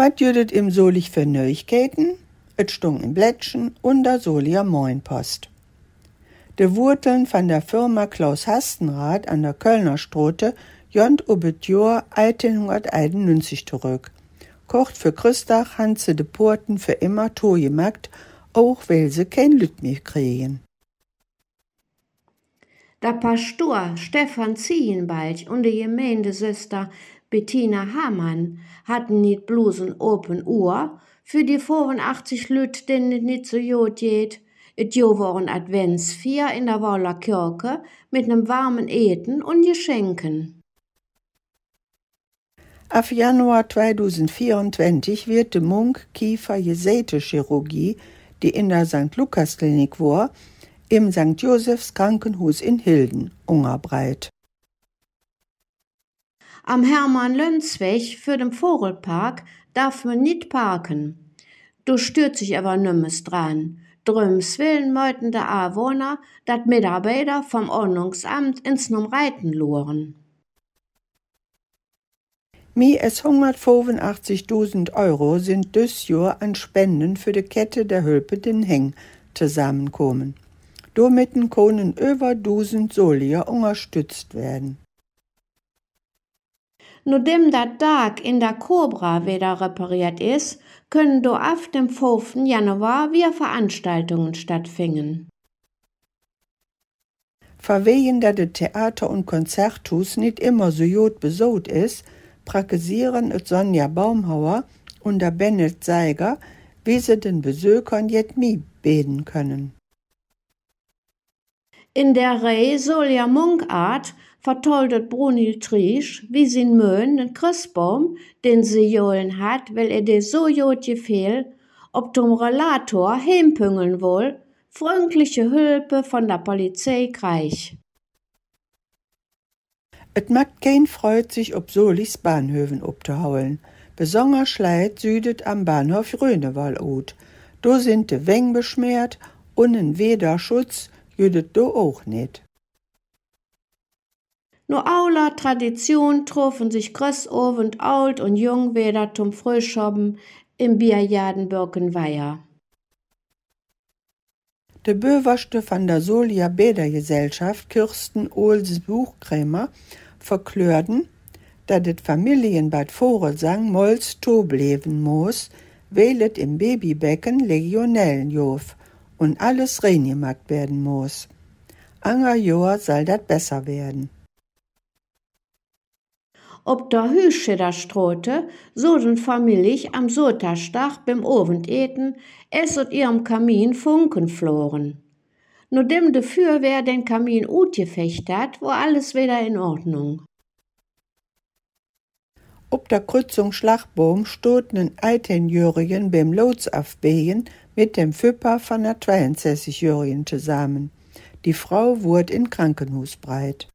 Wat jüdet im Solich für Neuigkeiten? Et stung im Blättchen und der Solier Moinpost. De Wurteln von der Firma Klaus Hastenrath an der Kölner Strote jont ubet Jahr 1891 zurück. Kocht für Christach han de Porten für immer to gemacht, auch weil sie kein Lüt mehr kriegen. Der Pastor Stefan Ziehenbalch und die Gemeindesüster Bettina Hamann hatten nicht bloß ein Open Ohr für die 85 Lüt, denen nicht so gut geht. Et Jo waren Adventsvier in der Waller Kirche mit nem warmen Eten und Geschenken. Auf Januar 2024 wird de Munk Kiefer Gesäte Chirurgie, die in der St. Lukas Klinik war, im St. Josephs Krankenhaus in Hilden, ungerbreit. Am Hermann-Lönzweg für den Vogelpark darf man nicht parken. Du stört sich aber nimmes dran. Drüms willen meuten der Awohner, dat Mitarbeiter vom Ordnungsamt ins Num Reiten loren. Mehr als 185.000 Euro sind dieses Jahr an Spenden für die Kette der Hülpe den Heng zusammenkommen. Damit können über 1000 Solier unterstützt werden. Nachdem dat Tag in der Cobra wieder repariert ist, können do auf dem 5. Januar wieder Veranstaltungen stattfinden. Verwehen, dass das Theater- und Konzerthus nicht immer so gut besucht ist, praktizieren et Sonja Baumhauer und der Bennett Seiger, wie sie den Besuchern jetzt mi beten können. In der Reihe Solja Munkart vertoldet Brunil Triesch, wie sin Möhn den Christbaum, den sie johlen hat, weil er de so jod gefehl, ob dem Relator heimpüngeln wohl, freundliche Hülpe von der Polizei kreich. Et macht kein Freud sich ob Solis Bahnhöfen obzuhaulen. Besonders schleit südet am Bahnhof Rönewall ut. Do sind de Weng beschmiert und en Wederschutz jüdet do auch net. No auler Tradition troffen sich Grössowend alt und jung wieder zum Frühschobben im Bierjaden Birkenweier. De Böverste van der Solia Bädergesellschaft Kirsten Ohlses Buchkrämer verklörden, dat et Familienbad Vogelsang molls tobleven muss, wählet im Babybecken Legionellen jof und alles reingemacht werden muss. Anger Joa soll dat besser werden. Ob der Hüschederstrote so den Familie am Sotterstach beim Ofeneten es und ihrem Kamin Funken floren. Nur dem de Fürwehr den Kamin utgefecht hat, war alles wieder in Ordnung. Ob der Kreuzung Schlagbaum stoten ein beim Lotsaufbehen mit dem Füpper von der 62-Jährigen zusammen. Die Frau wurde in Krankenhaus breit.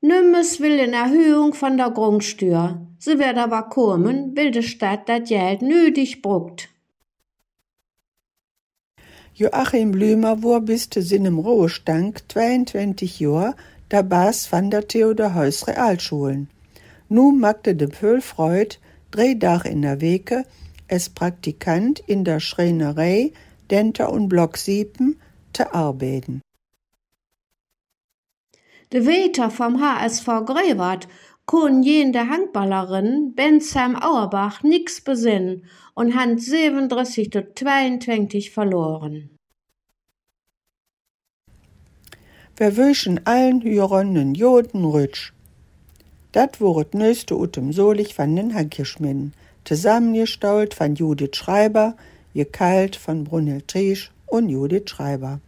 Nümmes will in Erhöhung von der Grundsteuer. Sie wird aber kommen, will die Stadt das Geld nötig bruckt. Joachim Blümer war bis zu seinem Ruhestand 22 Jahre der Bas von der Theodor Heuss Realschulen. Nun magte de Pöhlfreud drei Dach in der Weke als Praktikant in der Schreinerei, Denter und Blocksiepen zu arbeiten. De Weter vom HSV Grewart kon jen der Handballerin Bensheim Auerbach nix besinnen und han 37 zu 22 verloren. Wir wünschen allen Hyrerinnen Joden Rütsch. Dat wurdet nöste utem Solich van den Hankirschminnen, zusammengestault von Judith Schreiber, gekalt von Brunhild Triesch und Judith Schreiber.